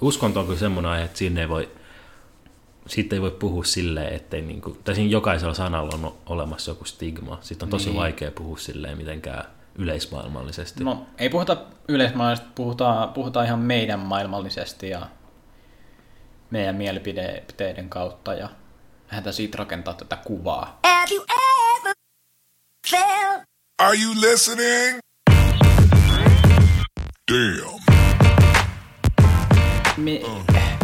uskonto on kyllä semmoinen aihe, että siinä ei voi, siitä ei voi puhua silleen, ettei niin kuin, tai siinä jokaisella sanalla on olemassa joku stigma. Sitten on tosi niin. vaikea puhua silleen mitenkään yleismaailmallisesti. No, ei puhuta yleismaailmallisesti, puhutaan, puhutaan ihan meidän maailmallisesti ja meidän mielipiteiden kautta ja lähdetään siitä rakentaa tätä kuvaa. Have you ever felt? Are you listening? Damn. Mi-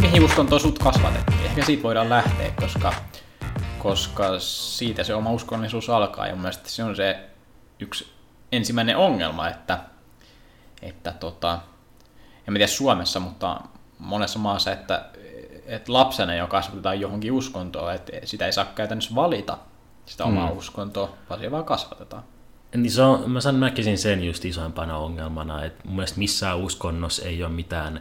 mihin uskontoon sut kasvatettiin? Ehkä siitä voidaan lähteä, koska, koska siitä se oma uskonnollisuus alkaa. Ja mun mielestä se on se yksi ensimmäinen ongelma, että, että tota, en tiedä Suomessa, mutta monessa maassa, että, että lapsena jo kasvatetaan johonkin uskontoon, että sitä ei saa käytännössä valita sitä omaa mm. uskontoa, vaan se vaan kasvatetaan. Niin se on, mä sanon, näkisin sen just isoimpana ongelmana, että mun mielestä missään uskonnossa ei ole mitään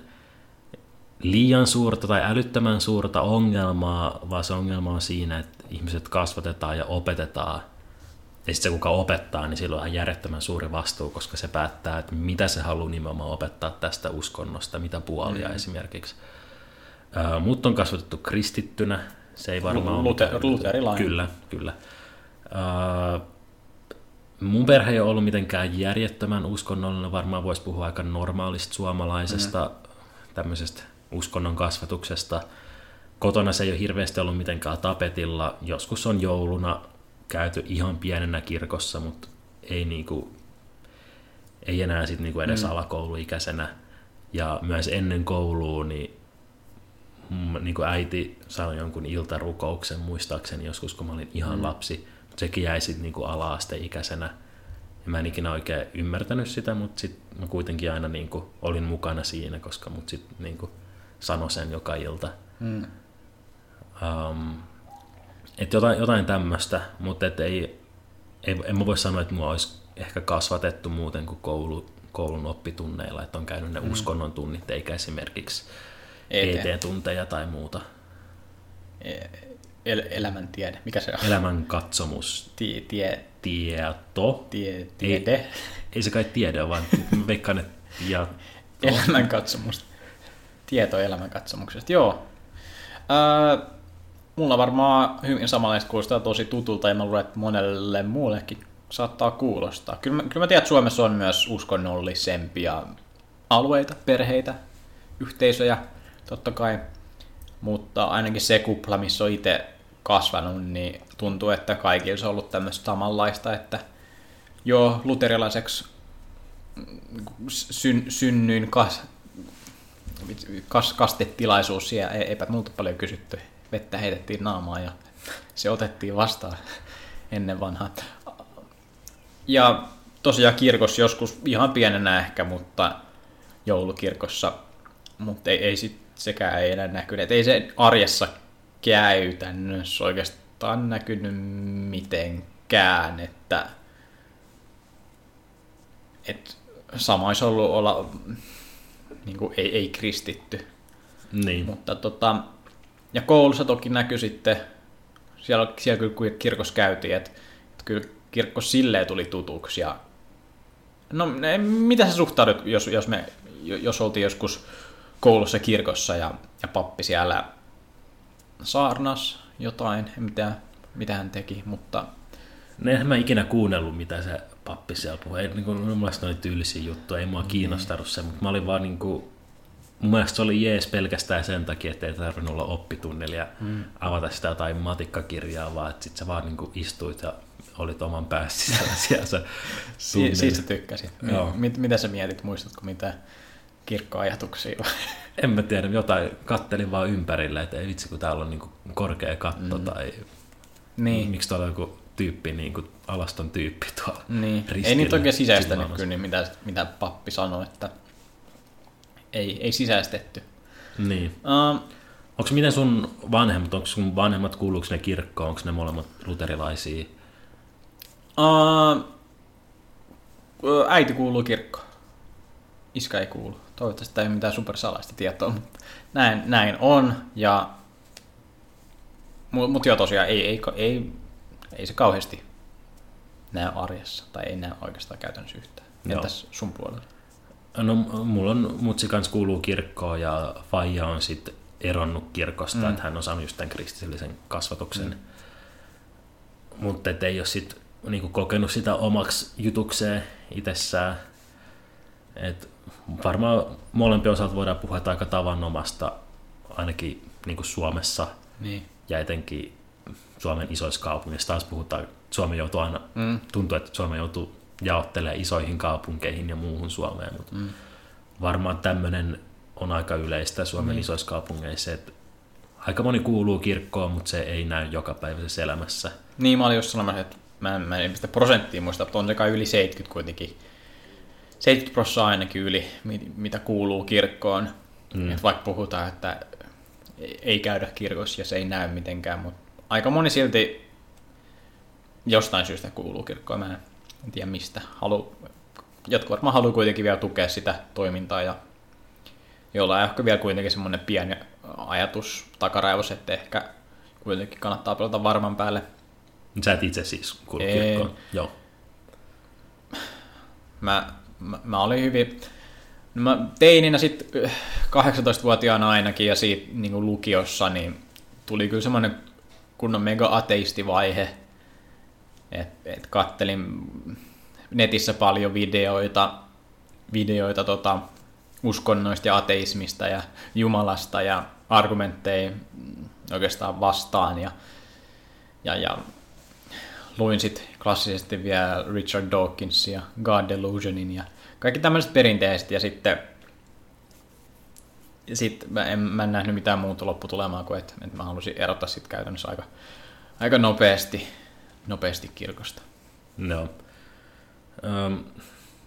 liian suurta tai älyttömän suurta ongelmaa, vaan se ongelma on siinä, että ihmiset kasvatetaan ja opetetaan. Ja sitten se, kuka opettaa, niin silloin on järjettömän suuri vastuu, koska se päättää, että mitä se haluaa nimenomaan opettaa tästä uskonnosta, mitä puolia mm. esimerkiksi. Uh, mut on kasvatettu kristittynä, se ei varmaan Luther, ole... Luterilainen. Kyllä, kyllä. Mun perhe ei ole ollut mitenkään järjettömän uskonnollinen, varmaan voisi puhua aika normaalista suomalaisesta mm. tämmöisestä uskonnon kasvatuksesta. Kotona se ei ole hirveästi ollut mitenkään tapetilla. Joskus on jouluna käyty ihan pienenä kirkossa, mutta ei, niinku, ei enää sit niinku edes mm. alakouluikäisenä. Ja myös ennen koulua niin niin kuin äiti sanoi jonkun iltarukouksen muistaakseni joskus, kun mä olin ihan mm. lapsi. Sekin jäi sitten niin ala-asteikäisenä. Ja mä en ikinä oikein ymmärtänyt sitä, mutta sitten mä kuitenkin aina niin kuin olin mukana siinä, koska mut sitten niin kuin sanoi sen joka ilta. Mm. Um, että jotain, jotain tämmöistä, mutta et ei, ei, en mä voi sanoa, että mua olisi ehkä kasvatettu muuten kuin koulu, koulun oppitunneilla, että on käynyt ne mm. uskonnon tunnit, eikä esimerkiksi ET-tunteja tai muuta. E- el- elämäntiede, mikä se on? Elämänkatsomus. Tie, tie, Tieto. Tie, tiede. Ei, ei se kai tiede, vaan veikkaan, että ja... Elämänkatsomus. Tieto elämänkatsomuksesta, joo. Öö, mulla varmaan hyvin samanlaista kuulostaa tosi tutulta ja mä luulen, että monelle muullekin saattaa kuulostaa. Kyllä mä, kyllä mä tiedän, että Suomessa on myös uskonnollisempia alueita, perheitä, yhteisöjä, totta kai. Mutta ainakin se kupla, missä on itse kasvanut, niin tuntuu, että kaikilla se on ollut tämmöistä samanlaista, että joo, luterilaiseksi syn, synnyin kas, kas, kastetilaisuus ja eipä multa paljon kysytty. Vettä heitettiin naamaan ja se otettiin vastaan ennen vanhaa. Ja tosiaan kirkossa joskus ihan pienenä ehkä, mutta joulukirkossa, mutta ei, ei sit, sekään ei enää näkynyt. Ei se arjessa käytännössä oikeastaan näkynyt mitenkään, että, että sama olisi ollut olla niin kuin ei, ei kristitty. Niin. Mutta tota, ja koulussa toki näkyi sitten, siellä, siellä kyllä kirkossa käytiin, että, että kyllä kirkko silleen tuli tutuksi. Ja, no mitä sä suhtaudut, jos, jos, me, jos oltiin joskus koulussa kirkossa ja, ja pappi siellä saarnas jotain, tiedä mitä hän teki, mutta... Ne en mä ikinä kuunnellut, mitä se pappi siellä puhui. Ei, niin kuin, mun mielestä oli tyylisiä juttuja, ei mua kiinnostanut se, mutta mä olin vaan niin kuin, mun mielestä se oli jees pelkästään sen takia, että ei tarvinnut olla oppitunnilla ja mm. avata sitä jotain matikkakirjaa, vaan että sit sä vaan niin kuin istuit ja olit oman päässä siellä se si- Siitä sä tykkäsit. Joo. Mit, mitä sä mietit, muistatko mitä kirkkoajatuksia? en mä tiedä, jotain kattelin vaan ympärille, että ei vitsi kun täällä on niin kuin korkea katto mm. tai niin. miksi tuolla on joku tyyppi, niin kuin alaston tyyppi tuolla niin. Ei niitä oikein sisäistänyt kyllä, niin mitä, mitä pappi sanoi, että ei, ei sisäistetty. Niin. Uh, onko miten sun vanhemmat, onko sun vanhemmat, kuuluuko ne kirkkoon, onko ne molemmat luterilaisia? Uh, äiti kuuluu kirkkoon. Iskä ei kuulu. Toivottavasti tämä ei ole mitään supersalaista tietoa, mutta näin, näin on. Ja, mutta joo, tosiaan ei, ei, ei, ei se kauheasti näy arjessa, tai ei näy oikeastaan käytännössä yhtään. Joo. Entäs sun puolella? No mulla on, mutsi kans kuuluu kirkkoon ja Faija on sitten eronnut kirkosta, mm. että hän on saanut just tämän kristillisen kasvatuksen. Mm. Mutta ei ole sitten niinku kokenut sitä omaksi jutukseen itsessään. Et varmaan molempien osalta voidaan puhua aika tavanomasta, ainakin niinku Suomessa Niin. ja etenkin Suomen isoissa kaupungeissa. Taas puhutaan, Suomi joutuu aina, mm. tuntuu, että Suomi joutuu jaottelemaan isoihin kaupunkeihin ja muuhun Suomeen, mutta mm. varmaan tämmöinen on aika yleistä Suomen mm. isoissa kaupungeissa, että aika moni kuuluu kirkkoon, mutta se ei näy jokapäiväisessä elämässä. Niin, mä olin just sanomassa, että mä en, mä en sitä prosenttia muista, mutta on se kai yli 70 kuitenkin. 70 prosenttia ainakin yli, mi- mitä kuuluu kirkkoon. Mm. Et vaikka puhutaan, että ei käydä kirkossa ja se ei näy mitenkään, mutta aika moni silti jostain syystä kuuluu kirkkoon. Mä en tiedä mistä. Halu, jotkut varmaan haluaa kuitenkin vielä tukea sitä toimintaa ja jolla on ehkä vielä kuitenkin semmoinen pieni ajatus takaraivos, että ehkä kuitenkin kannattaa pelata varman päälle. Sä et itse siis kuulu kirkkoon? Joo. Mä, mä, mä olin hyvin... No mä teininä sitten 18-vuotiaana ainakin ja siitä niin kuin lukiossa, niin tuli kyllä semmoinen kunnon mega-ateistivaihe, että et kattelin netissä paljon videoita, videoita tota, uskonnoista ja ateismista ja Jumalasta ja argumentteja oikeastaan vastaan ja, ja, ja luin sitten klassisesti vielä Richard Dawkinsia God Delusionin ja kaikki tämmöiset perinteiset ja sitten ja sit mä en, mä en nähnyt mitään muuta lopputulemaa kuin, että, että mä halusin erottaa sit käytännössä aika, aika nopeasti, nopeasti kirkosta. No. Öm,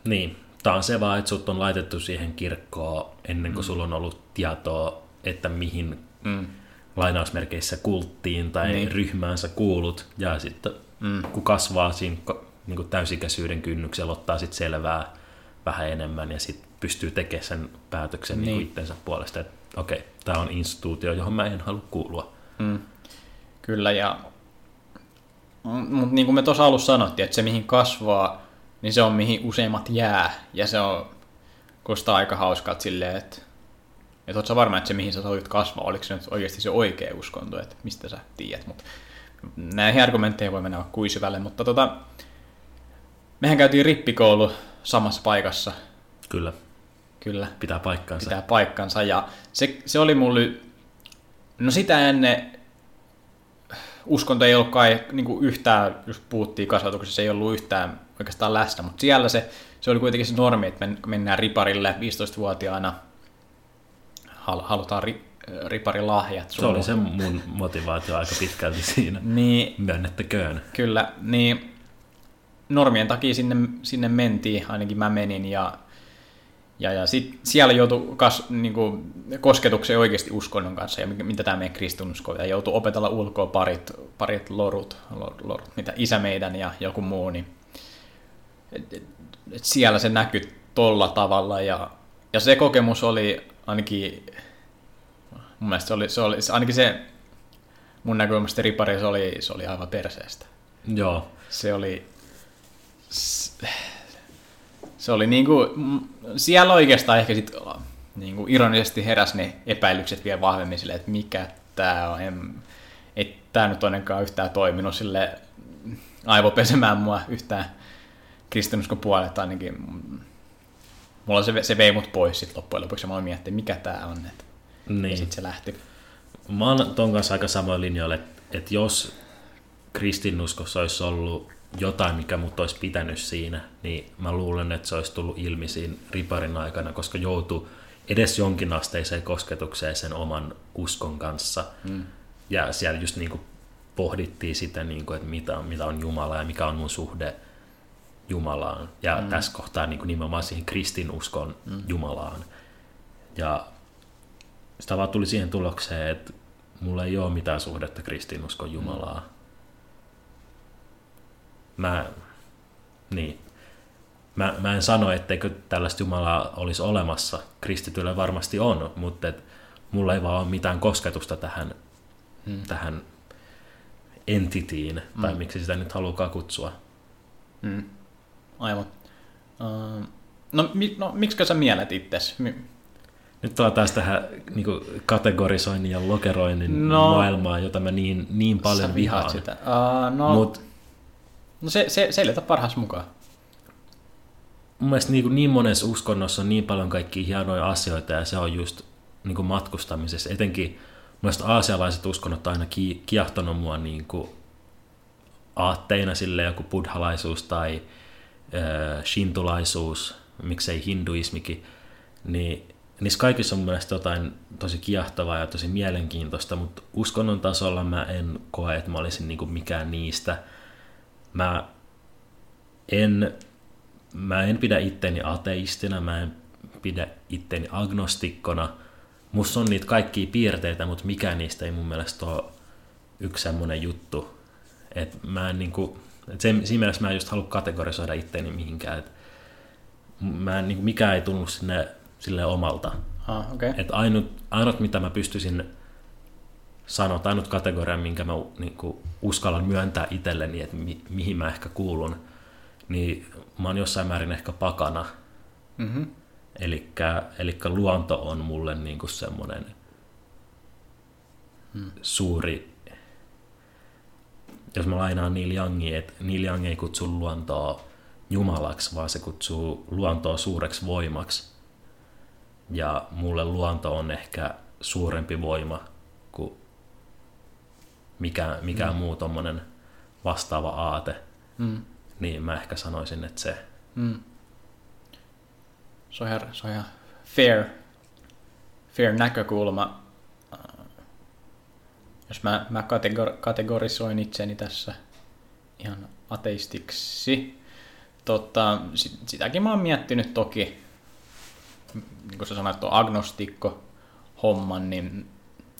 niin, tämä on se vaan, että sut on laitettu siihen kirkkoon ennen kuin mm. sulla on ollut tietoa, että mihin Mm. lainausmerkeissä kulttiin tai Niin. niin. ryhmään sä kuulut. Ja sitten Mm. kun kasvaa siinä niin kuin täysikäisyyden kynnyksellä, ottaa sitten selvää vähän enemmän ja sitten pystyy tekemään sen päätöksen niin. Niin. Itsensä puolesta, että okei, tämä on instituutio, johon mä en halua kuulua. Mm. Kyllä, ja mutta niin kuin me tuossa alussa sanottiin, että se mihin kasvaa, niin se on mihin useimmat jää, ja se on kuulostaa aika hauskaa silleen, että että ootko sä varma, että se mihin sä haluat kasvaa, oliko se nyt oikeasti se oikea uskonto, että mistä sä tiedät, mutta näihin argumentteihin voi mennä kuin syvälle, mutta tota, mehän käytiin rippikoulu samassa paikassa, Kyllä, kyllä pitää paikkansa. pitää paikkansa. Ja se, se oli mulle, no sitä ennen uskonto ei ollut kai niin kuin yhtään, jos puhuttiin kasvatuksessa, se ei ollut yhtään oikeastaan läsnä, mutta siellä se, se oli kuitenkin se normi, että men- mennään riparille 15-vuotiaana, hal- halutaan ri, riparilahjat. Se oli se mun motivaatio aika pitkälti siinä. Niin, Myönnettäköön. Kyllä, niin normien takia sinne, sinne mentiin, ainakin mä menin, ja, ja, ja sit siellä joutui kas, niinku, kosketukseen oikeasti uskonnon kanssa, ja mitä tämä meidän kristinusko, ja joutui opetella ulkoa parit, parit lorut, lor, lorut, mitä isä meidän ja joku muu, niin et, et, et siellä se näkyi tolla tavalla, ja, ja se kokemus oli ainakin, mun mielestä se oli, se oli ainakin se mun näkökulmasta ripari, se oli, se oli aivan perseestä. Joo, Se oli... s- Se oli niinku... mm, Siellä oikeastaan ehkä sit niinku ironisesti heräs ne epäilykset vielä vahvemmin silleen, että mikä tää on. En, ei tää nyt ainakaan yhtään toiminut sille aivopesemään mua yhtään kristinuskon puolelta ainakin. mm, Mulla se, se vei mut pois sit loppujen lopuksi ja mä olin miettinyt, mikä tää on. Et, Ja niin. sit se lähti. Mä oon ton kanssa aika samoin linjoilla, että, että jos kristinuskossa olisi ollut jotain, mikä mut olisi pitänyt siinä, niin mä luulen, että se olisi tullut ilmi siinä riparin aikana, koska joutuu edes jonkinasteiseen kosketukseen sen oman uskon kanssa. Mm. Ja siellä just niin kuin pohdittiin sitä, niin kuin, että mitä on, mitä on Jumala ja mikä on mun suhde Jumalaan. Ja mm. tässä kohtaa niin kuin nimenomaan siihen kristinuskon mm. Jumalaan. Ja sitä vaan tuli siihen tulokseen, että mulla ei ole mitään suhdetta kristinuskon Jumalaa. Mä, niin. Mä, mä en sano, etteikö tällaista Jumalaa olisi olemassa. Kristityillä varmasti on, mutta et mulla ei vaan ole mitään kosketusta tähän, Mm. tähän entitiin, tai miksi sitä nyt haluaa kutsua. Mm. Aivan. Uh, No, mi, no miksi sä mielet itses? Mi- Nyt tullaan taas tähän niin kuin, kategorisoinnin ja lokeroinnin No. maailmaan, jota mä niin, niin paljon vihaan. sitä. Uh, no, Mut no se, se, selitä parhaas mukaan. mun mielestä niin, niin monessa uskonnossa on niin paljon kaikkia hienoja asioita ja se on just niin kuin matkustamisessa. Etenkin mun mielestä aasialaiset uskonnot on aina ki- kiehtonut mua niin kuin aatteina sille joku buddhalaisuus tai äh, shintulaisuus, miksei hinduismikin, niin niissä kaikissa on mun mielestä jotain tosi kiehtovaa ja tosi mielenkiintoista, mutta uskonnon tasolla mä en koe, että mä olisin niin kuin mikään niistä. Mä en, mä en pidä itteni ateistina, mä en pidä itteni agnostikkona. Musta on niitä kaikkia piirteitä, mutta mikään niistä ei mun mielestä ole yksi semmoinen juttu. Et mä en niinku, et se, siinä mielessä mä en just halua kategorisoida itteni mihinkään. Et mä en, niinku, mikään ei tunnu sinne sille omalta. Ah. Okay. Et ainut, ainut, mitä mä pystyisin sanoa, tai ainut kategoria, minkä mä niinku, uskallan myöntää itselleni, että mi, mihin mä ehkä kuulun, niin mä oon jossain määrin ehkä pakana. Mm-hmm. Eli luonto on mulle niinku semmoinen Hmm. suuri, jos mä lainaan Neil Youngia, että Neil Young ei kutsu luontoa jumalaksi, vaan se kutsuu luontoa suureksi voimaksi. Ja mulle luonto on ehkä suurempi voima kuin mikä, mikään Mm. muu tommonen vastaava aate. Mm. Niin mä ehkä sanoisin, että se Mm. Se on ihan, se on ihan fair, fair näkökulma. Äh, Jos mä, mä kategor, kategorisoin itseni tässä ihan ateistiksi, tota, sit, sitäkin mä oon miettinyt toki, niin kuin sä sanoit, tuo agnostikko homman, niin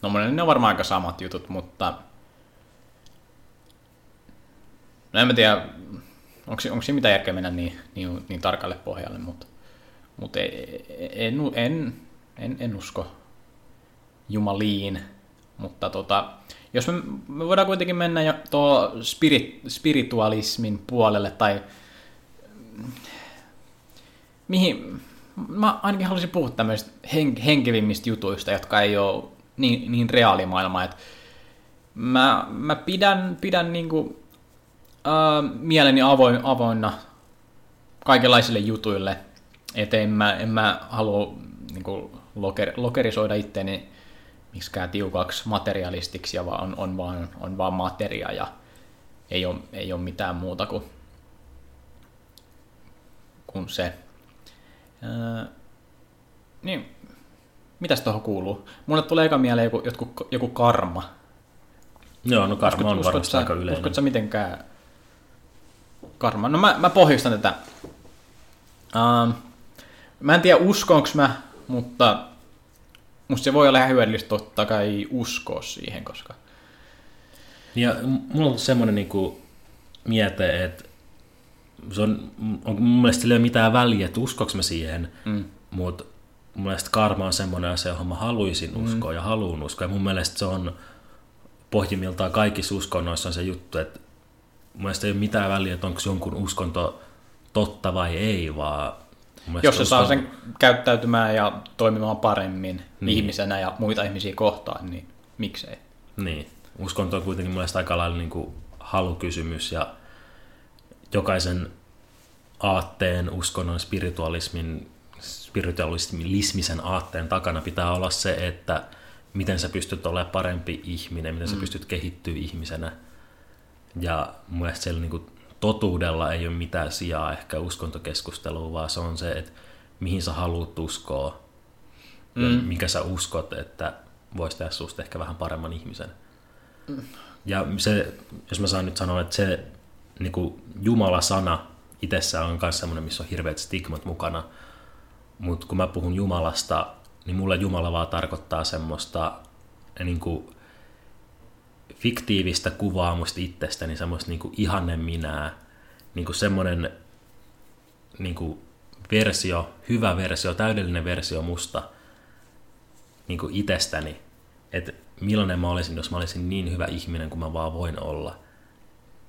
no ne on varmaan aika samat jutut, mutta no en mä tiedä, onko, onko siinä mitään järkeä mennä niin, niin, niin tarkalle pohjalle, mutta, mutta en, en, en, en usko jumaliin. Mutta tota, jos me, me voidaan kuitenkin mennä jo tuo spirit, spiritualismin puolelle, tai mihin, mä ainakin haluaisin puhua tämmöistä hen, henkevimmistä jutuista, jotka ei ole niin, niin reaalimaailmaa. Et mä, mä pidän, pidän niinku, äh, mieleni avoin, avoinna kaikenlaisille jutuille, että en mä, en mä halua niinku, loker, lokerisoida itteeni miksikään tiukaksi materialistiksi, ja vaan on, on, vaan, on vaan materia ja ei ole, ei ole mitään muuta kuin, kuin se. Ää, niin, mitäs tuohon kuuluu? Mulle tulee eka mieleen joku, joku, joku karma. Joo, no karma on Uskot- varmasti sä, aika yleinen. Uskotko sä mitenkään karma? No mä, mä pohjustan tätä. Uh, mä en tiedä uskonko mä, mutta musta se voi olla ihan hyödyllistä totta kai uskoa siihen, koska... Ja mulla on semmoinen niinku miete, että se on, on mun mielestä sillä ei ole mitään väliä, että uskoks mä siihen, Mm. mutta mun mielestä karma on semmoinen asia, johon mä haluaisin uskoa ja haluan uskoa. Ja mun mielestä se on pohjimmiltaan kaikissa uskonnoissa on se juttu, että mun mielestä ei ole mitään väliä, että onko jonkun uskonto totta vai ei, vaan Jos se saa uskon- sen käyttäytymään ja toimimaan paremmin Niin. ihmisenä ja muita ihmisiä kohtaan, niin miksei? Niin, uskonto on kuitenkin mun mielestä aika lailla niin kuin halukysymys ja jokaisen aatteen, uskonnon, spiritualismin, spiritualismisen aatteen takana pitää olla se, että miten sä pystyt olemaan parempi ihminen, miten sä pystyt kehittyä ihmisenä. Ja mun mielestä siellä niin kuin totuudella ei ole mitään sijaa ehkä uskontokeskusteluun, vaan se on se, että mihin sä haluat uskoa ja Mm. mikä sä uskot, että voisi tehdä susta ehkä vähän paremman ihmisen. Ja se, jos mä saan nyt sanoa, että se niin kuin Jumala-sana itsessään on myös semmoinen, missä on hirveät stigmat mukana. Mutta kun mä puhun Jumalasta, niin mulle Jumala vaan tarkoittaa semmoista niin kuin fiktiivistä kuvaa musta itsestäni, semmoista niin ihanne minää, niin kuin semmoinen niin kuin versio, hyvä versio, täydellinen versio musta niin kuin itsestäni, että millainen mä olisin, jos mä olisin niin hyvä ihminen kuin mä vaan voin olla.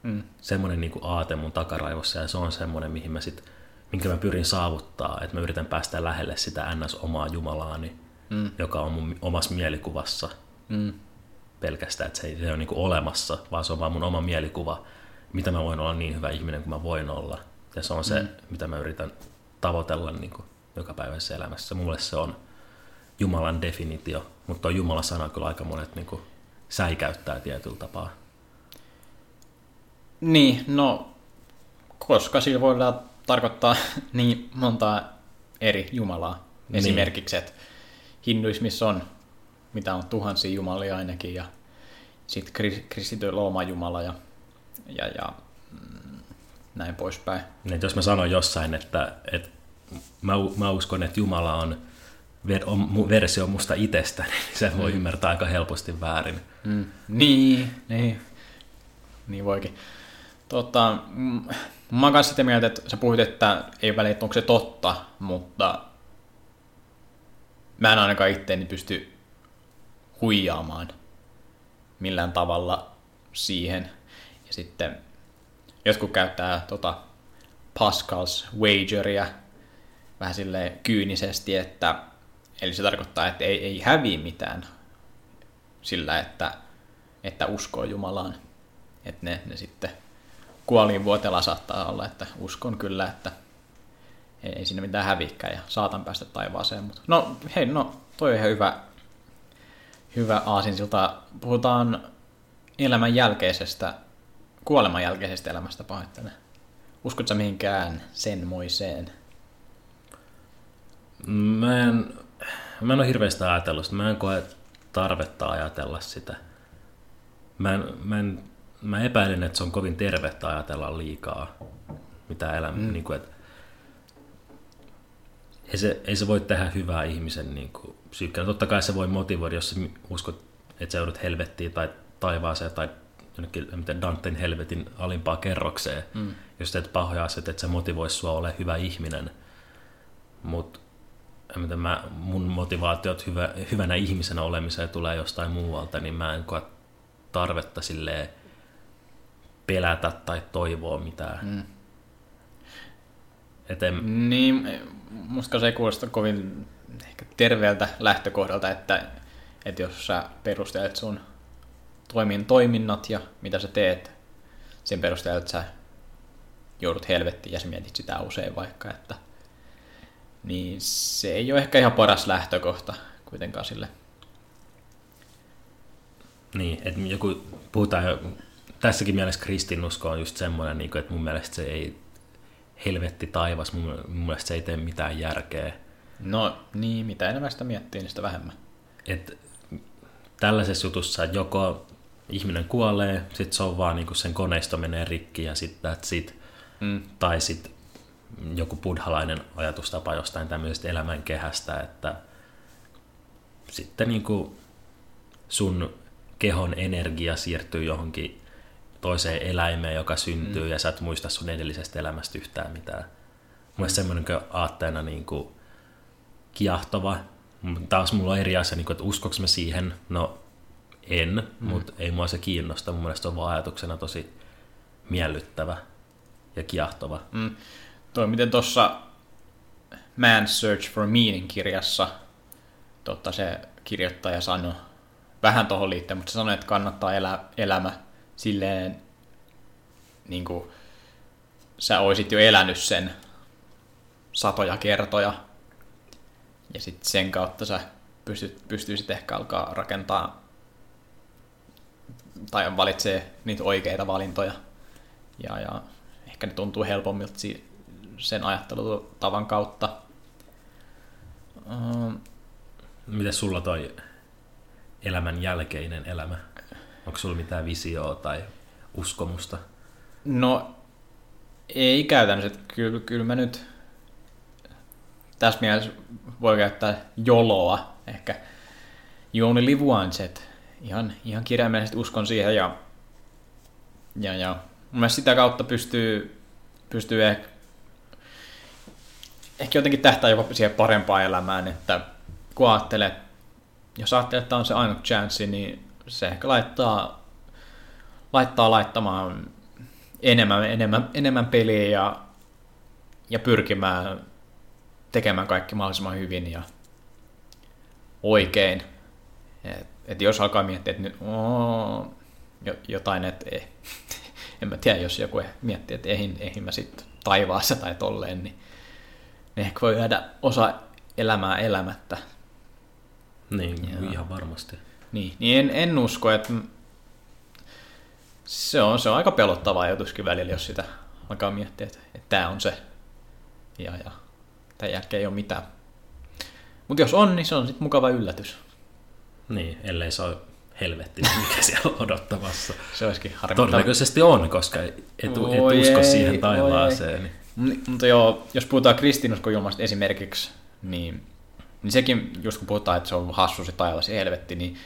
Mm. Semmoinen niin kuin aate mun takaraivossa ja se on semmoinen, mihin mä sit minkä mä pyrin saavuttaa, että mä yritän päästä lähelle sitä ns. omaa Jumalaani, mm. joka on mun omassa mielikuvassa mm. Pelkästään, että se ei, se ole niin kuin olemassa, vaan se on vaan mun oma mielikuva, mitä mä voin olla niin hyvä ihminen kuin mä voin olla. Ja se on se, mm. mitä mä yritän tavoitella niin kuin jokapäiväisessä elämässä. Mulle se on Jumalan definitio, mutta Jumalan sana kyllä aika monet niin kuin säikäyttää tietyllä tapaa. Niin, no, koska sillä voidaan tarkoittaa niin monta eri jumalaa. Niin. Esimerkiksi, että hinduismissa on, mitä on tuhansia jumalia ainakin, ja sitten kristityillä on oma jumala, ja, ja, ja mm, näin poispäin. Niin, jos mä sanon jossain, että, että mä, mä uskon, että Jumala on, ver, on versio musta itsestä, niin se voi mm. ymmärtää aika helposti väärin. Mm. Niin, niin. Niin voikin. Tota, mä oon kanssa sitä mieltä, että sä puhuit, että ei väliä, onko se totta, mutta mä en ainakaan itteeni pysty huijaamaan millään tavalla siihen. Ja sitten jotkut käyttää tota Pascal's wageria vähän sille kyynisesti, että eli se tarkoittaa, että ei, ei häviä mitään sillä, että, että uskoo Jumalaan. Että ne, ne sitten kuoliin vuotella saattaa olla, että uskon kyllä, että ei, ei siinä mitään hävikään ja saatan päästä taivaaseen. Mutta no hei, no toi on ihan hyvä, hyvä aasinsilta. Puhutaan elämän jälkeisestä, kuoleman jälkeisestä elämästä pahoittelen. Uskotko mihinkään sen moiseen? Mä en, mä en ole hirveästi ajatellut sitä. Mä en koe tarvetta ajatella sitä. Mä en, mä en mä epäilen, että se on kovin tervettä ajatella liikaa, mitä elämä, mm. niin kuin, että ei se, ei se voi tehdä hyvää ihmisen niin kuin, psyykkään. Totta kai se voi motivoida, jos uskot, että sä joudut helvettiin tai taivaaseen tai jonnekin miten Danten helvetin alimpaa kerrokseen, mm. jos teet pahoja asioita, että se motivoisi sua ole hyvä ihminen. Mutta mä, mun motivaatiot hyvä, hyvänä ihmisenä olemiseen tulee jostain muualta, niin mä en koe tarvetta silleen pelätä tai toivoa mitään. Mm. Etem... Niin, musta se ei kuulosta kovin ehkä terveeltä lähtökohdalta, että, että jos sä perustelet sun toimin toiminnot ja mitä sä teet sen perusteella, että sä joudut helvettiin ja sä mietit sitä usein vaikka, että niin se ei ole ehkä ihan paras lähtökohta kuitenkaan sille. Niin, että joku, puhutaan jo tässäkin mielessä kristinusko on just semmoinen, niin että mun mielestä se ei helvetti taivas, mun, mun mielestä se ei tee mitään järkeä. No niin, mitä enemmän sitä miettii, niin sitä vähemmän. Et tällaisessa jutussa, että joko ihminen kuolee, sitten se on vaan niin sen koneisto menee rikki ja sitten sit, mm. tai sitten joku buddhalainen ajatustapa jostain tämmöisestä elämänkehästä, että sitten niin sun kehon energia siirtyy johonkin toiseen eläimeen, joka syntyy, mm. ja sä et muista sun edellisestä elämästä yhtään mitään. Mun mm. semmoinen aatteena niin kuin kiahtova. Taas mulla on eri asia, niin kuin, että uskoks mä siihen, no en, mm. mutta ei mua se kiinnosta. Mun mielestä se on vaan ajatuksena tosi miellyttävä ja kiehtova. Mm. Toi miten tuossa Man's Search for Meaning-kirjassa totta se kirjoittaja sanoi vähän tuohon liittyen, mutta se sanoi, että kannattaa elää elämä silleen niin kuin, sä oisit jo elänyt sen satoja kertoja ja sitten sen kautta sä pystyt, pystyisit ehkä alkaa rakentaa tai valitsee niitä oikeita valintoja ja, ja ehkä ne tuntuu helpommilta sen ajattelutavan kautta. Miten sulla toi elämän jälkeinen elämä? Onko sulla mitään visioa tai uskomusta? No ei käytännössä. Kyllä, kyllä mä nyt tässä mielessä voi käyttää joloa ehkä. You only live once, ihan, ihan kirjaimellisesti uskon siihen ja, ja, ja mun sitä kautta pystyy, pystyy ehkä, ehkä jotenkin tähtää jopa siihen parempaan elämään, että kun ajattelee, jos ajattelee, että on se ainut chanssi, niin se ehkä laittaa, laittaa laittamaan enemmän, enemmän, enemmän peliä ja ja pyrkimään tekemään kaikki mahdollisimman hyvin ja oikein. Et, et jos alkaa miettiä, että nyt oo, jotain, että ei, en mä tiedä, jos joku miettii, että eihin, eihin mä sitten taivaassa tai tolleen, niin ne ehkä voi jäädä osa elämää elämättä. Niin, ja. ihan varmasti. Niin, niin en, en usko, että se on, se on aika pelottava ajatuskin välillä, jos sitä alkaa miettiä, että, että tämä on se. Ja, ja tämän jälkeen ei ole mitään. Mutta jos on, niin se on sitten mukava yllätys. Niin, ellei se ole helvetti, mikä siellä on odottamassa. se olisikin harmittava. Todennäköisesti on, koska et, et usko ei, siihen taivaaseen. Niin. Mutta joo, jos puhutaan kristinuskon esimerkiksi, niin, niin sekin, just kun puhutaan, että se on hassu se taivas ja helvetti, niin,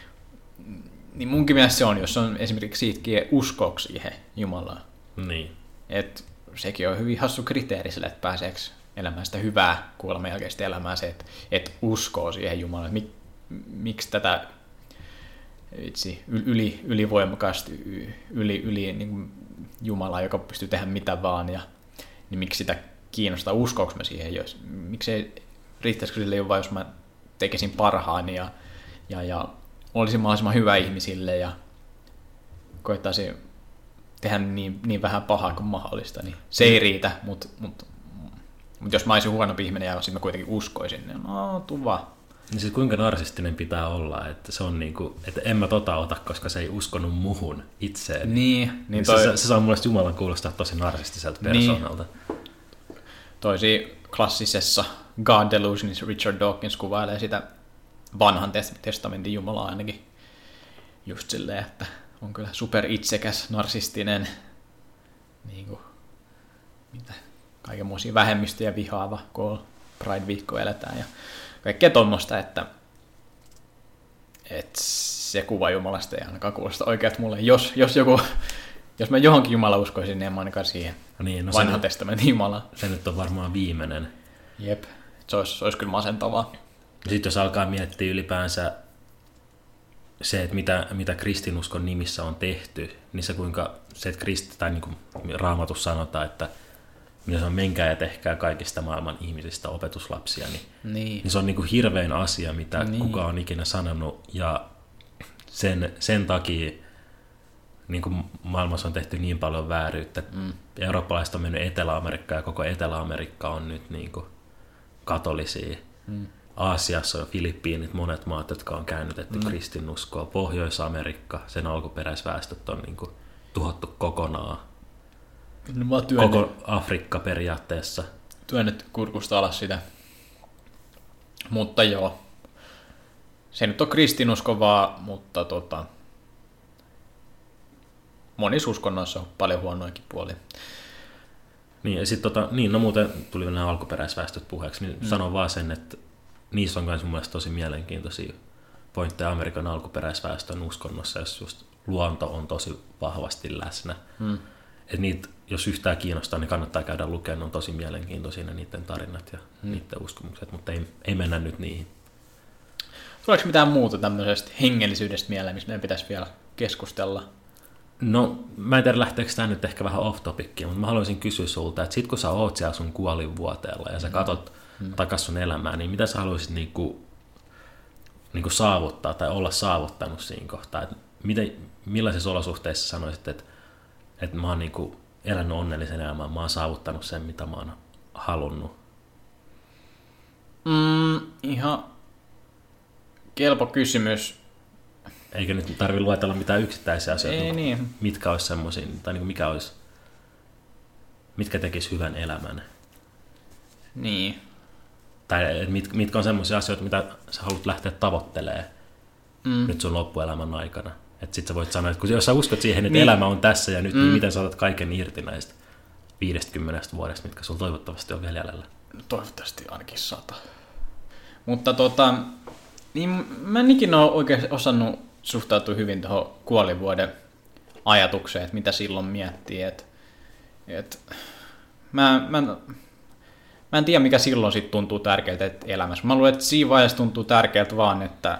niin munkin mielestä se on, jos on esimerkiksi siitäkin uskoksi siihen Jumalaan. Niin. Et sekin on hyvin hassu kriteeri sille, että pääseekö elämään sitä hyvää kuoleman jälkeistä elämää se, että, että uskoo siihen Jumalaan. Mik, miksi tätä itse yli, ylivoimakasta, yli, yli niin kuin Jumalaa, joka pystyy tehdä mitä vaan, ja niin miksi sitä kiinnostaa, uskoako mä siihen, jos, miksei riittäisikö sille jo vain, jos mä tekisin parhaani ja, ja, ja olisin mahdollisimman hyvä ihmisille ja koittaisin tehdä niin, niin vähän pahaa kuin mahdollista, niin se ei riitä, mutta mut, mut jos mä olisin huono ihminen ja sitten mä kuitenkin uskoisin, niin no, tuu vaan. Niin siis kuinka narsistinen pitää olla, että se on niin kuin, että en mä tota ota, koska se ei uskonut muhun itseen. Niin, niin, niin toi... se, se, saa mulle Jumalan kuulostaa tosi narsistiselta niin. persoonalta. Niin. Toisi klassisessa God Delusionissa Richard Dawkins kuvailee sitä vanhan testamentin Jumalaa ainakin just silleen, että on kyllä super itsekäs, narsistinen, niin kuin, mitä, kaikenmoisia vähemmistöjä vihaava, kun Pride-viikko eletään ja kaikkea tuommoista, että, että se kuva Jumalasta ei ainakaan kuulosta oikeat mulle. Jos, jos joku jos mä johonkin Jumala uskoisin, niin en mä ainakaan siihen no niin, no vanhan testamentin Jumala. Se nyt on varmaan viimeinen. Jep, se olisi, se olisi kyllä masentavaa. Sitten jos alkaa miettiä ylipäänsä se, että mitä, mitä kristinuskon nimissä on tehty, niin se kuinka se, että kristi, tai niin kuin raamatus sanotaan, että mitä se on, menkää ja tehkää kaikista maailman ihmisistä opetuslapsia, niin, niin. niin se on niin kuin hirvein asia, mitä niin. kukaan on ikinä sanonut, ja sen, sen takia niin kuin maailmassa on tehty niin paljon vääryyttä. Mm. Eurooppalaiset on mennyt Etelä-Amerikkaan ja koko Etelä-Amerikka on nyt niin kuin katolisia. Mm. Aasiassa on Filippiinit, monet maat, jotka on käännytetty mm. kristinuskoa. Pohjois-Amerikka, sen alkuperäisväestöt on niin kuin tuhottu kokonaan. No, Koko Afrikka periaatteessa. Työnnetty kurkusta alas sitä. Mutta joo, se nyt on kristinusko mutta tota, monissa uskonnoissa on paljon huonoikin puolia. Niin, ja sitten tota, niin, no muuten tuli nämä alkuperäisväestöt puheeksi, niin mm. sanon vaan sen, että niissä on myös mun mielestä tosi mielenkiintoisia pointteja Amerikan alkuperäisväestön uskonnossa, jos just luonto on tosi vahvasti läsnä. Mm. Et niitä, jos yhtään kiinnostaa, niin kannattaa käydä lukemaan, ne on tosi mielenkiintoisia ne niiden tarinat ja mm. niiden uskomukset, mutta ei, ei mennä nyt niihin. Tuleeko mitään muuta tämmöisestä hengellisyydestä mieleen, missä meidän pitäisi vielä keskustella? No, mä en tiedä lähteekö tämä nyt ehkä vähän off topickiin, mutta mä haluaisin kysyä sulta, että sit kun sä oot siellä sun kuolinvuoteella ja sä mm. katot mm. takas sun elämää, niin mitä sä haluaisit niinku, niinku saavuttaa tai olla saavuttanut siinä kohtaa? Et miten, millaisissa olosuhteissa sanoisit, että, että mä oon niinku elänyt onnellisen elämän, mä oon saavuttanut sen, mitä mä oon halunnut? Mm, ihan kelpo kysymys. Eikä nyt tarvitse luetella mitään yksittäisiä asioita, Ei, niin. mitkä olisi semmoisia, tai niin mikä olisi, mitkä tekisi hyvän elämän. Niin. Tai mit, mitkä on semmoisia asioita, mitä sä haluat lähteä tavoittelemaan mm. nyt sun loppuelämän aikana. Että sit sä voit sanoa, että kun jos sä uskot siihen, että niin. elämä on tässä ja nyt, niin mm. niin miten sä otat kaiken irti näistä 50 vuodesta, mitkä sulla toivottavasti on vielä jäljellä? Toivottavasti ainakin sata. Mutta tota, niin mä en ikinä ole oikein osannut suhtautuu hyvin tuohon kuolivuoden ajatukseen, että mitä silloin miettii. Et, et, mä, mä, mä en tiedä, mikä silloin sit tuntuu tärkeältä elämässä. Mä luulen, että siinä vaiheessa tuntuu tärkeältä vaan, että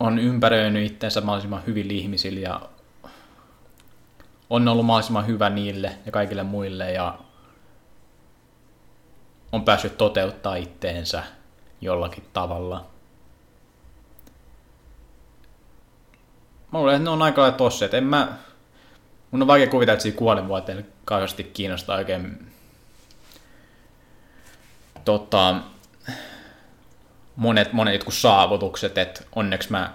on ympäröinyt itseensä mahdollisimman hyvin ihmisille ja on ollut mahdollisimman hyvä niille ja kaikille muille ja on päässyt toteuttaa itteensä jollakin tavalla. Mä luulen, että ne on aika lailla tossa, että en mä... Mun on vaikea kuvitella, että siinä kuolinvuoteen kauheasti kiinnostaa oikein tota, monet, monet jotkut saavutukset, että onneksi mä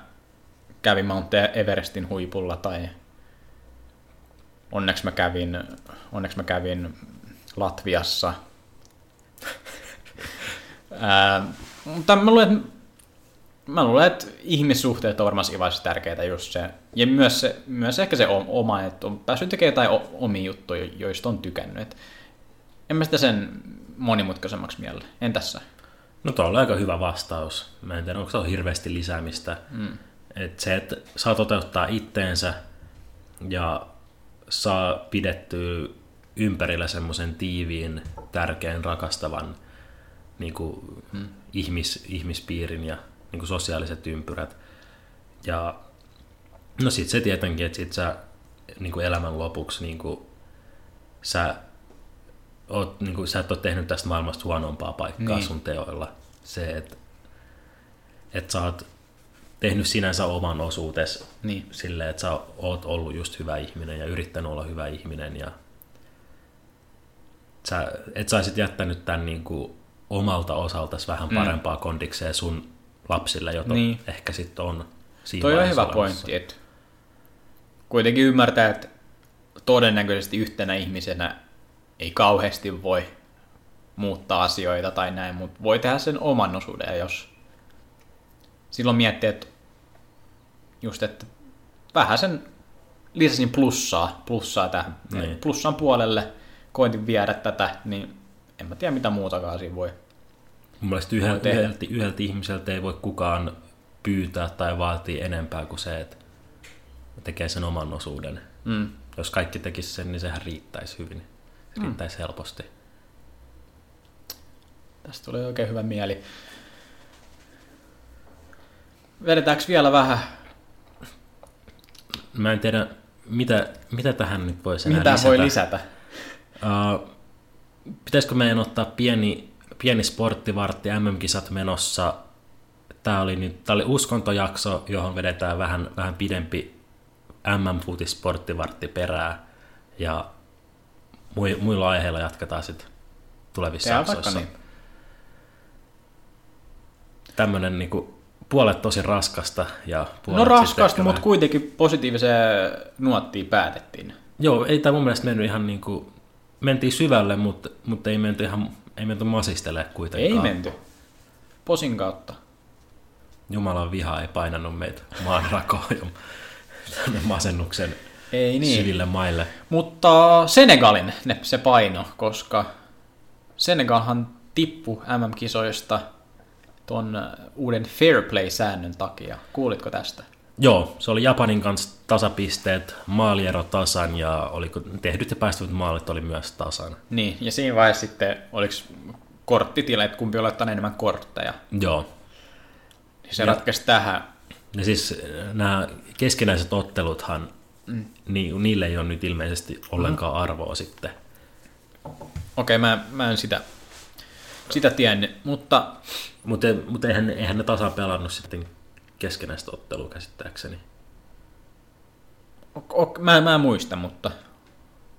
kävin Mount Everestin huipulla tai onneksi mä kävin, onneksi mä kävin Latviassa. Ää, mutta mä luulen, että mä luulen, että ihmissuhteet on varmasti varsin tärkeitä just se. Ja myös, se, myös ehkä se oma, että on päässyt tekemään jotain omia juttuja, joista on tykännyt. Et en mä sitä sen monimutkaisemmaksi mielellä. En tässä. No tuo on aika hyvä vastaus. Mä en tiedä, onko se on hirveästi lisäämistä. Mm. Et se, että saa toteuttaa itteensä ja saa pidettyä ympärillä semmoisen tiiviin, tärkeän, rakastavan niin kuin, mm. ihmis, ihmispiirin ja niin kuin sosiaaliset ympyrät. Ja no sit se tietenkin, että sit sä niin kuin elämän lopuksi niin kuin, sä, oot, niin kuin, sä et ole tehnyt tästä maailmasta huonompaa paikkaa niin. sun teoilla. Se, että et sä oot tehnyt sinänsä oman osuutesi niin. silleen, että sä oot ollut just hyvä ihminen ja yrittänyt olla hyvä ihminen ja sä, et sä olisit jättänyt tämän niin kuin omalta osaltasi vähän mm. parempaa mm. kondikseen sun lapsille, jota niin. ehkä sitten on siinä Toi on hyvä olemassa. pointti, että kuitenkin ymmärtää, että todennäköisesti yhtenä ihmisenä ei kauheasti voi muuttaa asioita tai näin, mutta voi tehdä sen oman osuuden, jos silloin miettii, että just, että vähän sen lisäsin plussaa, plussaa tähän, niin. plussan puolelle, koitin viedä tätä, niin en mä tiedä mitä muutakaan siinä voi Mun mielestä yhdeltä, yhdeltä, yhdeltä ihmiseltä ei voi kukaan pyytää tai vaatia enempää kuin se, että tekee sen oman osuuden. Mm. Jos kaikki tekisi sen, niin sehän riittäisi hyvin. Riittäisi mm. helposti. Tästä tulee oikein hyvä mieli. Vedetäänkö vielä vähän? Mä en tiedä, mitä, mitä tähän nyt voisi enää mitä lisätä. voi lisätä? Uh, pitäisikö meidän ottaa pieni pieni sporttivartti, MM-kisat menossa. Tämä oli, nyt, tämä oli uskontojakso, johon vedetään vähän, vähän pidempi MM-futis sporttivartti perää. Ja muilla aiheilla jatketaan sitten tulevissa Tehdään jaksoissa. Niin. Tämmöinen niin kuin, puolet tosi raskasta ja puolet No raskasta, mutta kuitenkin positiiviseen nuottiin päätettiin. Joo, ei tämä mun mielestä mennyt ihan niin kuin, mentiin syvälle, mutta, mutta ei menty ihan ei menty masistele kuitenkaan. Ei menty. Posin kautta. Jumalan viha ei painanut meitä maan rakoon masennuksen ei niin. syville maille. Mutta Senegalin ne, se paino, koska Senegalhan tippu MM-kisoista ton uuden Fair Play-säännön takia. Kuulitko tästä? Joo, se oli Japanin kanssa tasapisteet, maaliero tasan ja oliko tehdyt ja päästöt maalit oli myös tasan. Niin, ja siinä vaiheessa sitten oliko korttitila, että kumpi oli enemmän kortteja. Joo. Niin se ja, ratkaisi tähän. Ja siis äh, nämä keskinäiset otteluthan, mm. ni, niille ei ole nyt ilmeisesti ollenkaan mm. arvoa sitten. Okei, okay, mä, mä en sitä, sitä tiennyt, mutta... Mutta mut eihän, eihän ne tasa pelannut sitten keskenäistä ottelua käsittääkseni. Ok, ok, mä, mä en muista, mutta...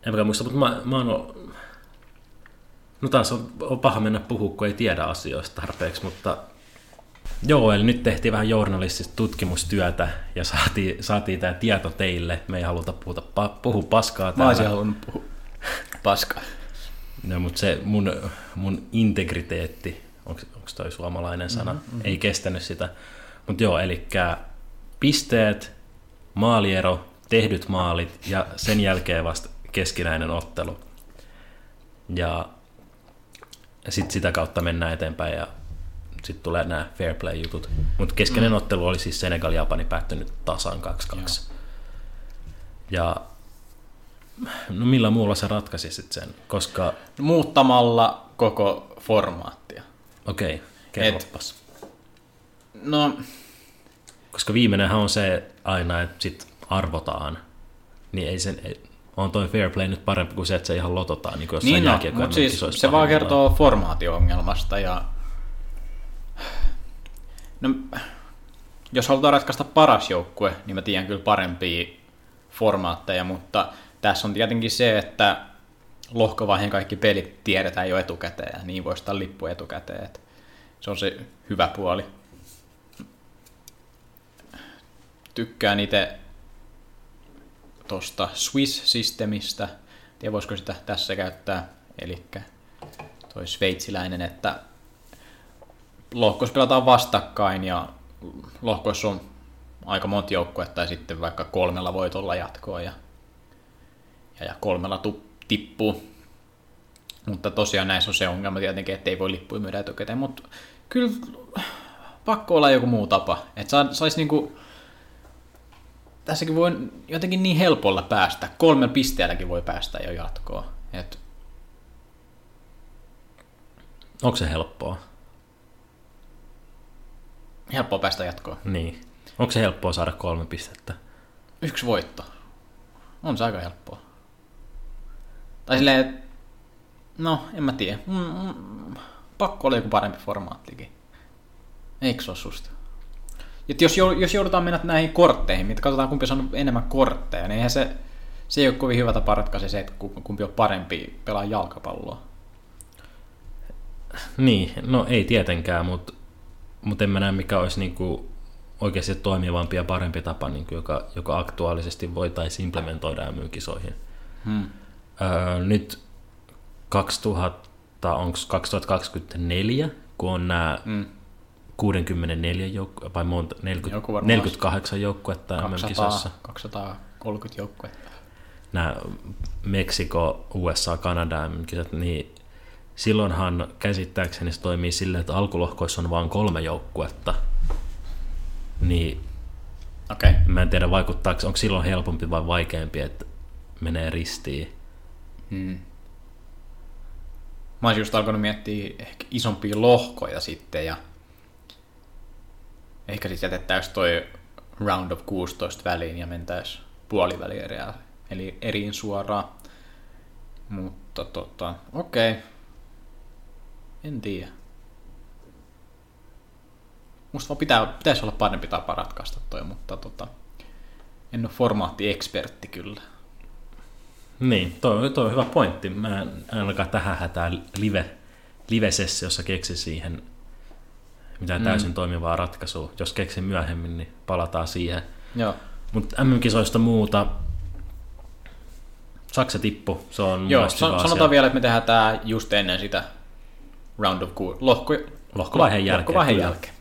En muista, mutta mä, mä oon... No taas on, on paha mennä puhua, kun ei tiedä asioista tarpeeksi, mutta Joo, eli nyt tehtiin vähän journalistista tutkimustyötä ja saatiin, saatiin tämä tieto teille. Me ei haluta puhuta, puhua paskaa täällä. Mä olisin halunnut puhua paskaa. No, mutta se mun, mun integriteetti, onko toi suomalainen sana, mm-hmm, mm-hmm. ei kestänyt sitä. Mutta joo, eli pisteet, maaliero, tehdyt maalit ja sen jälkeen vasta keskinäinen ottelu. Ja sitten sitä kautta mennään eteenpäin ja sitten tulee nämä fair play-jutut. Mutta keskeinen mm. ottelu oli siis Senegal-Japani päättynyt tasan 2-2. Ja no millä muulla sä ratkaisisit sen? Koska... Muuttamalla koko formaattia. Okei, okay, kerropas. No... Koska viimeinenhän on se aina, että sit arvotaan, niin ei sen, on toi fair play nyt parempi kuin se, että se ihan lototaan niin kuin jossain Niin no, mutta siis se vaan kertoo formaatio-ongelmasta ja... No, jos halutaan ratkaista paras joukkue, niin mä tiedän kyllä parempia formaatteja, mutta tässä on tietenkin se, että lohkovaiheen kaikki pelit tiedetään jo etukäteen ja niin voi ostaa lippu etukäteen. että se on se hyvä puoli. Tykkään itse tuosta Swiss-systemistä. Tiedä, voisiko sitä tässä käyttää. Eli toi sveitsiläinen, että lohkoissa pelataan vastakkain ja lohkoissa on aika monta joukkuetta ja sitten vaikka kolmella voitolla jatkoa ja, ja, ja kolmella tu, tippuu. Mutta tosiaan näissä on se ongelma tietenkin, että ei voi lippuja myydä etukäteen, mutta kyllä pakko olla joku muu tapa. Että saisi niinku, tässäkin voi jotenkin niin helpolla päästä. Kolme pisteelläkin voi päästä jo jatkoon. Et Onko se helppoa? Helppoa päästä jatkoon. Niin. Onko se helppoa saada kolme pistettä? Yksi voitto. On se aika helppoa. Tai silleen, no en mä tiedä. Mm, mm, pakko olla joku parempi formaattikin. Eikö se ole susta? Et jos, jos joudutaan mennä näihin kortteihin, mitä katsotaan kumpi on enemmän kortteja, niin eihän se, se ei ole kovin hyvä tapa ratkaista se, että ku- kumpi on parempi pelaa jalkapalloa. Niin, no ei tietenkään, mutta mut en mä näe mikä olisi niinku oikeasti toimivampi ja parempi tapa, niinku, joka, joka aktuaalisesti voitaisiin implementoida MY-kisoihin. Hmm. Öö, nyt 2000, onko 2024, kun on nämä Mm. 64 joukku, vai monta, 40, Joku varmaan 48 joukkuetta 200, MM-kisoissa. 230 joukkuetta. Nämä Meksiko, USA, Kanada MM-kisat, niin silloinhan käsittääkseni se toimii silleen, että alkulohkoissa on vain kolme joukkuetta. Niin. Okay. mä en tiedä vaikuttaako, onko silloin helpompi vai vaikeampi, että menee ristiin. Hmm. Mä olisin just alkanut miettiä ehkä isompia lohkoja sitten ja ehkä sitten jätettäisiin toi round of 16 väliin ja mentäisiin puolivälieriä, eli eriin suoraan. Mutta tota, okei. Okay. En tiedä. Musta vaan pitää, pitäisi olla parempi tapa ratkaista toi, mutta tota, en ole formaatti-ekspertti kyllä. Niin, toi, toi on hyvä pointti. Mä en ainakaan tähän hätään live, live-sessiossa keksi siihen mitään Mm. täysin toimivaa ratkaisua. Jos keksin myöhemmin, niin palataan siihen. Joo. Mutta MM-kisoista muuta. Saksa tippu, se on Joo, san- sanotaan asia. vielä, että me tehdään tämä just ennen sitä round of ku- lohko, Lohkovaiheen jälkeen, Lohkovaiheen jälkeen.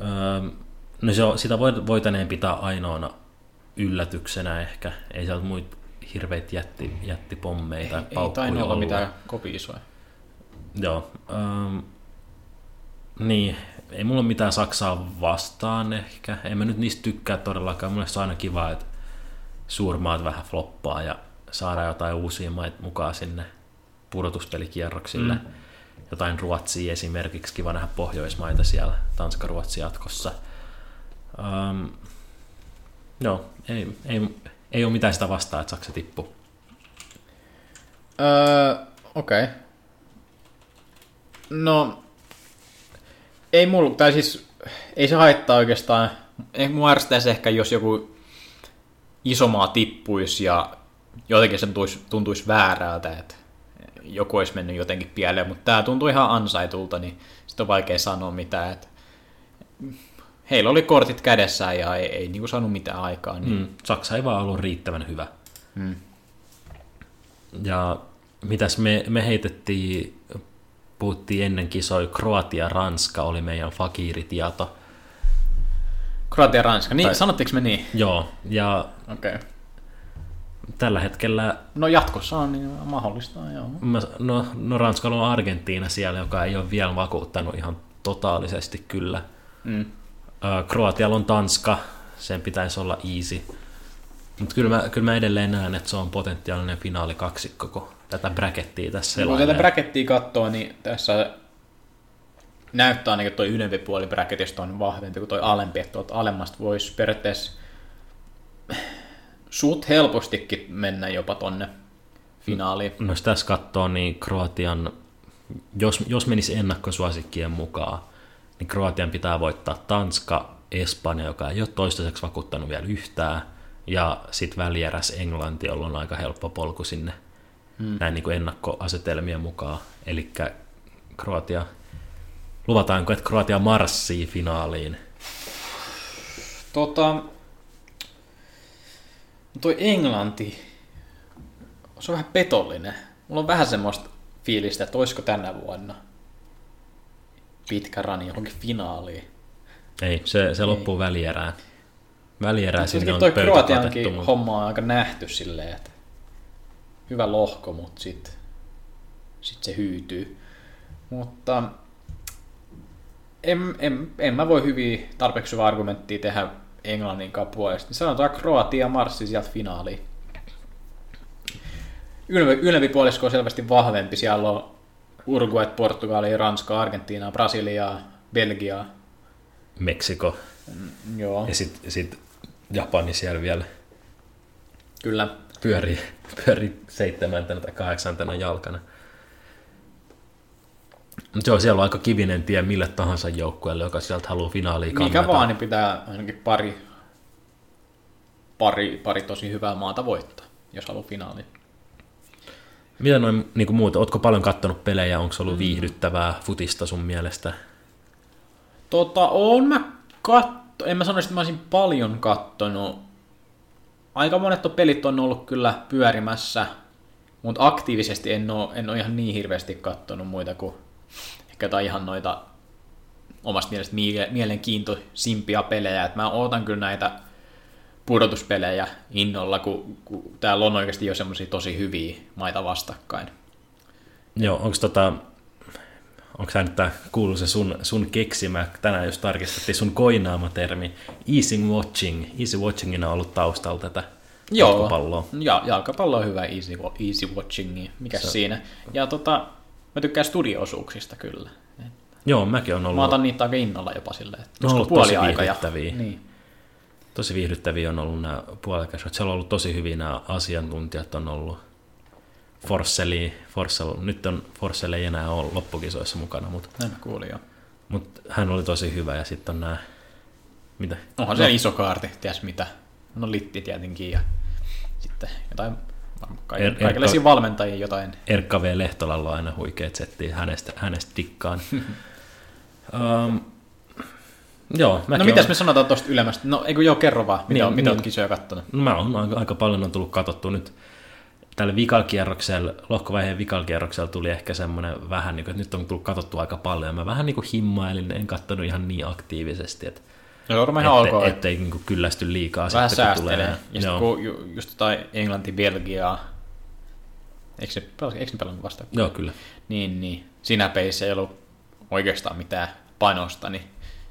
Öö, no se on, sitä voit- voitaneen pitää ainoana yllätyksenä ehkä. Ei sieltä muita hirveitä jätti, jättipommeita Ei, tai ei tainnut olla mitään kopi isoja. Joo. Ähm, niin, ei mulla ole mitään Saksaa vastaan ehkä. En mä nyt niistä tykkää todellakaan. Mulle se on aina kiva, että suurmaat vähän floppaa ja saadaan jotain uusia maita mukaan sinne pudotuspelikierroksille. Mm. Jotain Ruotsia esimerkiksi, kiva nähdä Pohjoismaita siellä, Tanska-Ruotsi jatkossa. Ähm, joo, ei, ei, ei ole mitään sitä vastaan, että Saksa tippuu. Öö, okei. Okay. No, ei mulla, tai siis ei se haittaa oikeastaan. Mua ärsyttäisi ehkä, jos joku iso maa tippuisi ja jotenkin se tuntuisi, tuntuisi väärältä, että joku olisi mennyt jotenkin pieleen, mutta tämä tuntuu ihan ansaitulta, niin sitten on vaikea sanoa mitään. Että heillä oli kortit kädessään ja ei, ei niinku saanut mitään aikaa. Niin. Mm, Saksa ei vaan ollut riittävän hyvä. Mm. Ja mitäs me, me heitettiin, puhuttiin ennen kisoja, Kroatia, Ranska oli meidän fakiiritieto. Kroatia Ranska, niin, Tai- sanottiinko me niin? Joo, ja Okei. Okay. Tällä hetkellä, No jatkossa on niin mahdollista, joo. mä- no, no Ranskalla on Argentiina siellä, joka ei ole vielä vakuuttanut ihan totaalisesti kyllä. Mm. Kroatialla on Tanska, sen pitäisi olla easy. Mutta kyllä mä, kyllä mä edelleen näen, että se on potentiaalinen finaalikaksikko, kun tätä brackettia tässä Kun tätä brackettia katsoo, niin tässä näyttää ainakin, toi ylempi puoli bracketista on vahvempi kuin toi alempi, että tuolta alemmasta voisi periaatteessa suut helpostikin mennä jopa tonne finaaliin. No jos tässä katsoo, niin Kroatian, jos, jos menisi ennakkosuosikkien mukaan, niin Kroatian pitää voittaa Tanska, Espanja, joka ei ole toistaiseksi vakuuttanut vielä yhtään, ja sitten välieräs Englanti, jolla on aika helppo polku sinne hmm. näin niin kuin ennakkoasetelmien mukaan. Eli Kroatia, luvataanko, että Kroatia marssii finaaliin? Tota, toi Englanti, se on vähän petollinen. Mulla on vähän semmoista fiilistä, että olisiko tänä vuonna pitkä rani johonkin finaaliin. Ei, se, se loppuu välierään. Välierää sinne on toi Kroatiankin mutta... homma on aika nähty silleen, että hyvä lohko, mutta sitten sit se hyytyy. Mutta en, en, en mä voi hyvin tarpeeksi hyvä argumenttia tehdä Englannin puolesta. Niin sanotaan Kroatia marssi sieltä finaaliin. Ylvi, ylvi puolisko on selvästi vahvempi. Siellä on Uruguay, Portugali, Ranska, Argentiina, Brasilia, Belgia. Meksiko. Mm, joo. Ja sitten sit Japani siellä vielä. Kyllä. Pyörii, pyörii seitsemäntänä tai kahdeksantena jalkana. Mutta joo, siellä on aika kivinen tie mille tahansa joukkueelle, joka sieltä haluaa finaaliin kannata. Mikä vaan, niin pitää ainakin pari, pari, pari tosi hyvää maata voittaa, jos haluaa finaaliin. Mitä noin niin muuta? Oletko paljon kattonut pelejä? Onko ollut mm. viihdyttävää futista sun mielestä? Tota, on mä katto. En mä sanoisi, että mä olisin paljon kattonut. Aika monet pelit on ollut kyllä pyörimässä, mutta aktiivisesti en ole, en ole ihan niin hirveästi kattonut muita kuin ehkä jotain ihan noita omasta mielestä mielenkiintoisimpia pelejä. Et mä ootan kyllä näitä pudotuspelejä innolla, kun, kun täällä on oikeasti jo semmoisia tosi hyviä maita vastakkain. Joo, onko tota, onko tämä nyt tämä kuuluisa sun, sun keksimä, tänään jos tarkistettiin sun koinaama termi, easy watching, easy watchingina on ollut taustalla tätä Joo, jalkapalloa. Ja, jalkapallo on hyvä easy, easy watching, mikä Se. siinä. Ja tota, mä tykkään studio-osuuksista kyllä. Joo, mäkin on ollut... Mä otan niitä aika innolla jopa silleen, että on ollut tosi viihdyttäviä. Ja, niin. Tosi viihdyttäviä on ollut nämä puolikäisot. Siellä on ollut tosi hyviä nämä asiantuntijat on ollut. Forsseli, Forssel, nyt on Forssell ei enää ole loppukisoissa mukana, mutta... Näin mä kuulin jo. Mutta hän oli tosi hyvä ja sitten on nämä... Mitä? Onhan no. se iso kaarti, ties mitä. No litti tietenkin ja sitten jotain er, kaikille Erkka, valmentajia jotain. Erkka V. Lehtolalla on aina huikeat settiä, hänestä, hänestä dikkaan. um, joo, no mitäs me sanotaan tuosta ylemmästä? No eikö joo, kerro vaan, mitä, niin, mitä niin, kisoja kattonut? No mä oon aika, aika paljon on tullut katsottu nyt tällä vikalkierroksella, lohkovaiheen vikalkierroksella tuli ehkä semmoinen vähän, niin kuin, että nyt on tullut katsottu aika paljon. Mä vähän niin kuin himmailin, en katsonut ihan niin aktiivisesti, että No, on ihan ette, ok. Ettei niin kuin kyllästy liikaa vähän sitten, kun tulee. Ja sitten kun just jotain Englanti-Belgiaa, eikö, se, eikö ne pelannut vasta? Joo, kyllä. Niin, niin. Siinä peissä ei ollut oikeastaan mitään panosta, niin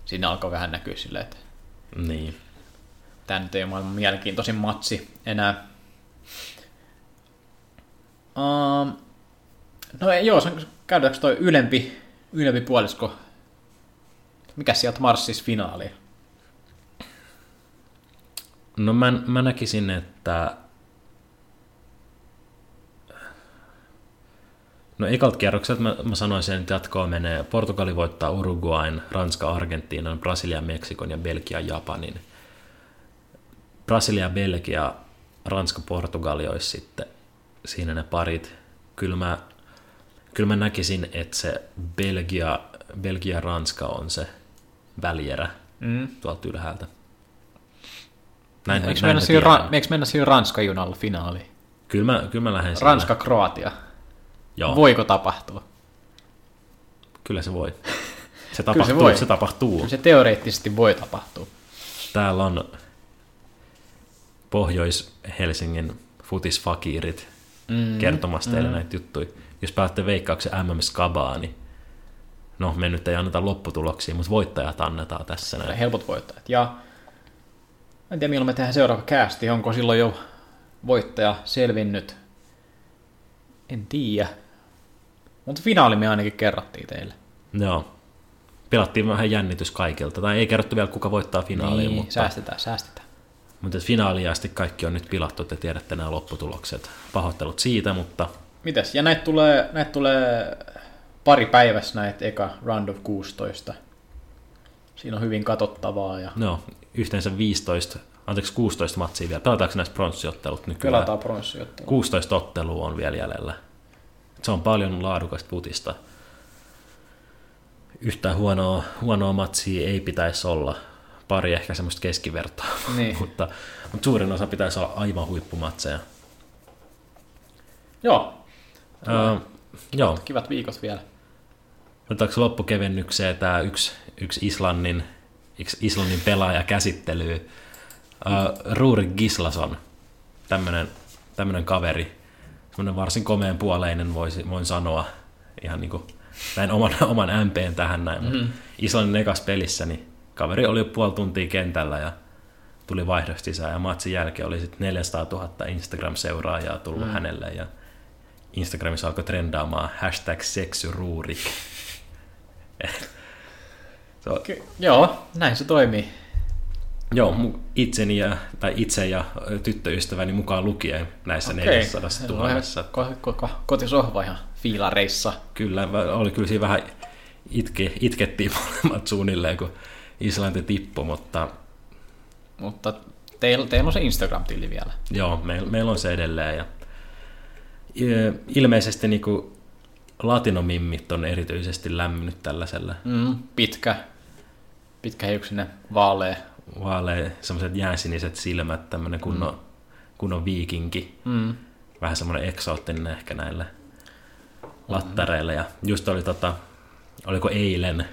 siinä alkoi vähän näkyä silleen, että niin. tämä nyt ei ole maailman mielenkiintoisin matsi enää. Um, no ei, joo, käydäänkö toi ylempi, ylempi puolisko? Mikä sieltä marssis finaaliin? No mä, mä näkisin, että No ekalta kierrokselta mä, mä sanoisin, että jatkoa menee. Portugali voittaa Uruguain, Ranska, Argentiinan, Brasilia, Meksikon ja Belgia, Japanin. Brasilia, Belgia, Ranska, Portugali olisi sitten siinä ne parit. Kyllä mä, kyllä mä näkisin, että se Belgia, Belgia Ranska on se välierä mm. tuolta ylhäältä. Näin, eikö, näin mennä siinä, ra- eikö mennä siinä Ranska-junalla finaaliin? Kyllä mä, kyllä mä lähden Ranska-Kroatia. Joo. Voiko tapahtua? Kyllä se voi. Se tapahtuu. se, voi. se tapahtuu. Kyllä se teoreettisesti voi tapahtua. Täällä on Pohjois-Helsingin futisfakiirit mm, kertomassa teille mm. näitä juttuja. Jos päätte veikkauksen MM Skabaa, niin no me nyt ei anneta lopputuloksia, mutta voittajat annetaan tässä näin. Helpot voittajat. Ja en tiedä milloin me tehdään seuraava käästi, onko silloin jo voittaja selvinnyt. En tiedä. Mutta finaali me ainakin kerrottiin teille. Joo. Pelattiin vähän jännitys kaikilta. Tai ei kerrottu vielä, kuka voittaa finaaliin. Niin, mutta... säästetään, säästetään. Mutta finaaliin asti kaikki on nyt pilattu, te tiedätte nämä lopputulokset. Pahoittelut siitä, mutta Mitäs? Ja näitä tulee, näitä tulee pari päivässä näitä eka round of 16. Siinä on hyvin katsottavaa ja no, yhteensä 15, anteeksi 16 matsia vielä. Pelataanko näistä pronssiottelut nykyään? pelataan pronssiottelua. 16 ottelua on vielä jäljellä. Se on paljon laadukasta putista. Yhtään huonoa, huonoa matsia ei pitäisi olla. Pari ehkä semmoista keskivertoa, Niin. mutta, mutta suurin osa pitäisi olla aivan huippumatseja. Joo, Uh, joo, kivat viikot vielä. otetaanko loppukevennykseen tämä yksi, yksi Islannin, Islannin pelaaja käsittelyy. Uh, Ruuri Gislason, tämmöinen tämmönen kaveri, semmoinen varsin komeen puoleinen voisi, voin sanoa, ihan niin kuin näin oman, oman MPn tähän näin. Mm. Islannin ekas pelissä, niin kaveri oli jo puoli tuntia kentällä ja tuli vaihdosta sisään ja matsin jälkeen oli sitten 400 000 Instagram-seuraajaa tullut mm. hänelle ja Instagramissa alkoi trendaamaan hashtag seksyruurik. Ky- joo, näin se toimii. Joo, itseni ja, tai itse ja tyttöystäväni mukaan lukien näissä okay. 400 tuhannessa. Ko- ko- ko- kotisohva ihan fiilareissa. Kyllä, oli kyllä siinä vähän itke, itkettiin molemmat suunnilleen, kun Islanti tippui, mutta Mutta teillä, teillä on se Instagram-tili vielä. joo, meillä, meillä on se edelleen. Ja, Ö, ilmeisesti niin kuin latinomimmit on erityisesti lämmennyt tällaisella Mm, pitkä, pitkä hiuksinen, vaalea. vaalea, semmoiset jääsiniset silmät, tämmöinen kunnon, mm. kunnon viikinki. Mm. vähän semmoinen eksoottinen ehkä näille lattareille. Ja just oli tota, oliko eilen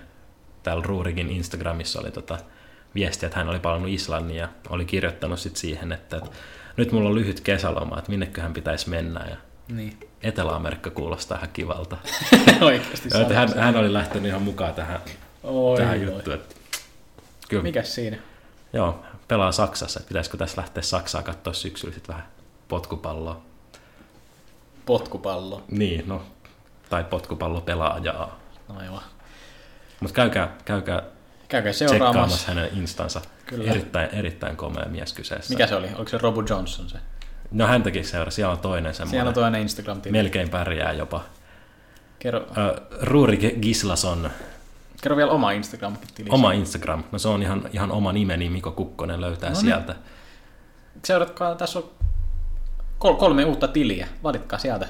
täällä Ruurikin Instagramissa oli tota viesti, että hän oli palannut Islannin ja oli kirjoittanut sit siihen, että, että nyt mulla on lyhyt kesäloma, että minneköhän pitäisi mennä. Ja Niin. Etelä-Amerikka kuulostaa ihan kivalta. Oikeasti hän, hän, oli lähtenyt ihan mukaan tähän, Oi, tähän juttuun. Että, kyllä, Mikäs siinä? joo, pelaa Saksassa. Pitäisikö tässä lähteä Saksaa katsoa syksyllä sit vähän potkupalloa? Potkupallo. Niin, no, tai potkupallopelaajaa. Aivan. Mutta käykää, käykää Käykää seuraamassa. hänen instansa. Kyllä. Erittäin, erittäin komea mies kyseessä. Mikä se oli? Oliko se Robo Johnson se? No häntäkin seuraa, siellä on toinen semmoinen. Siellä on toinen Instagram-tili. Melkein pärjää jopa. Kerro, Ö, Ruuri Gislason, kerro vielä oma Instagram-tili. oma Instagram. No se on ihan, ihan oma nimeni, Miko Kukkonen löytää No niin. sieltä. Seuratkaa, tässä on kol- kolme uutta tiliä. Valitkaa sieltä.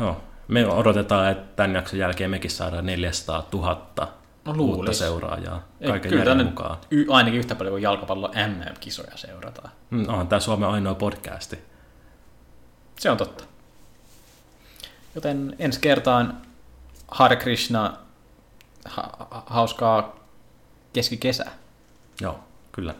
Joo. Me odotetaan, että tämän jakson jälkeen mekin saadaan 400 000 No uutta seuraajaa. Ei, Kaiken kyllä järjen tänne mukaan. y- ainakin yhtä paljon kuin jalkapallon MM-kisoja seurataan. Mm, Onhan tämä Suomen ainoa podcasti. Se on totta. Joten ensi kertaan Hare Krishna, ha- hauskaa keskikesää. Joo, kyllä.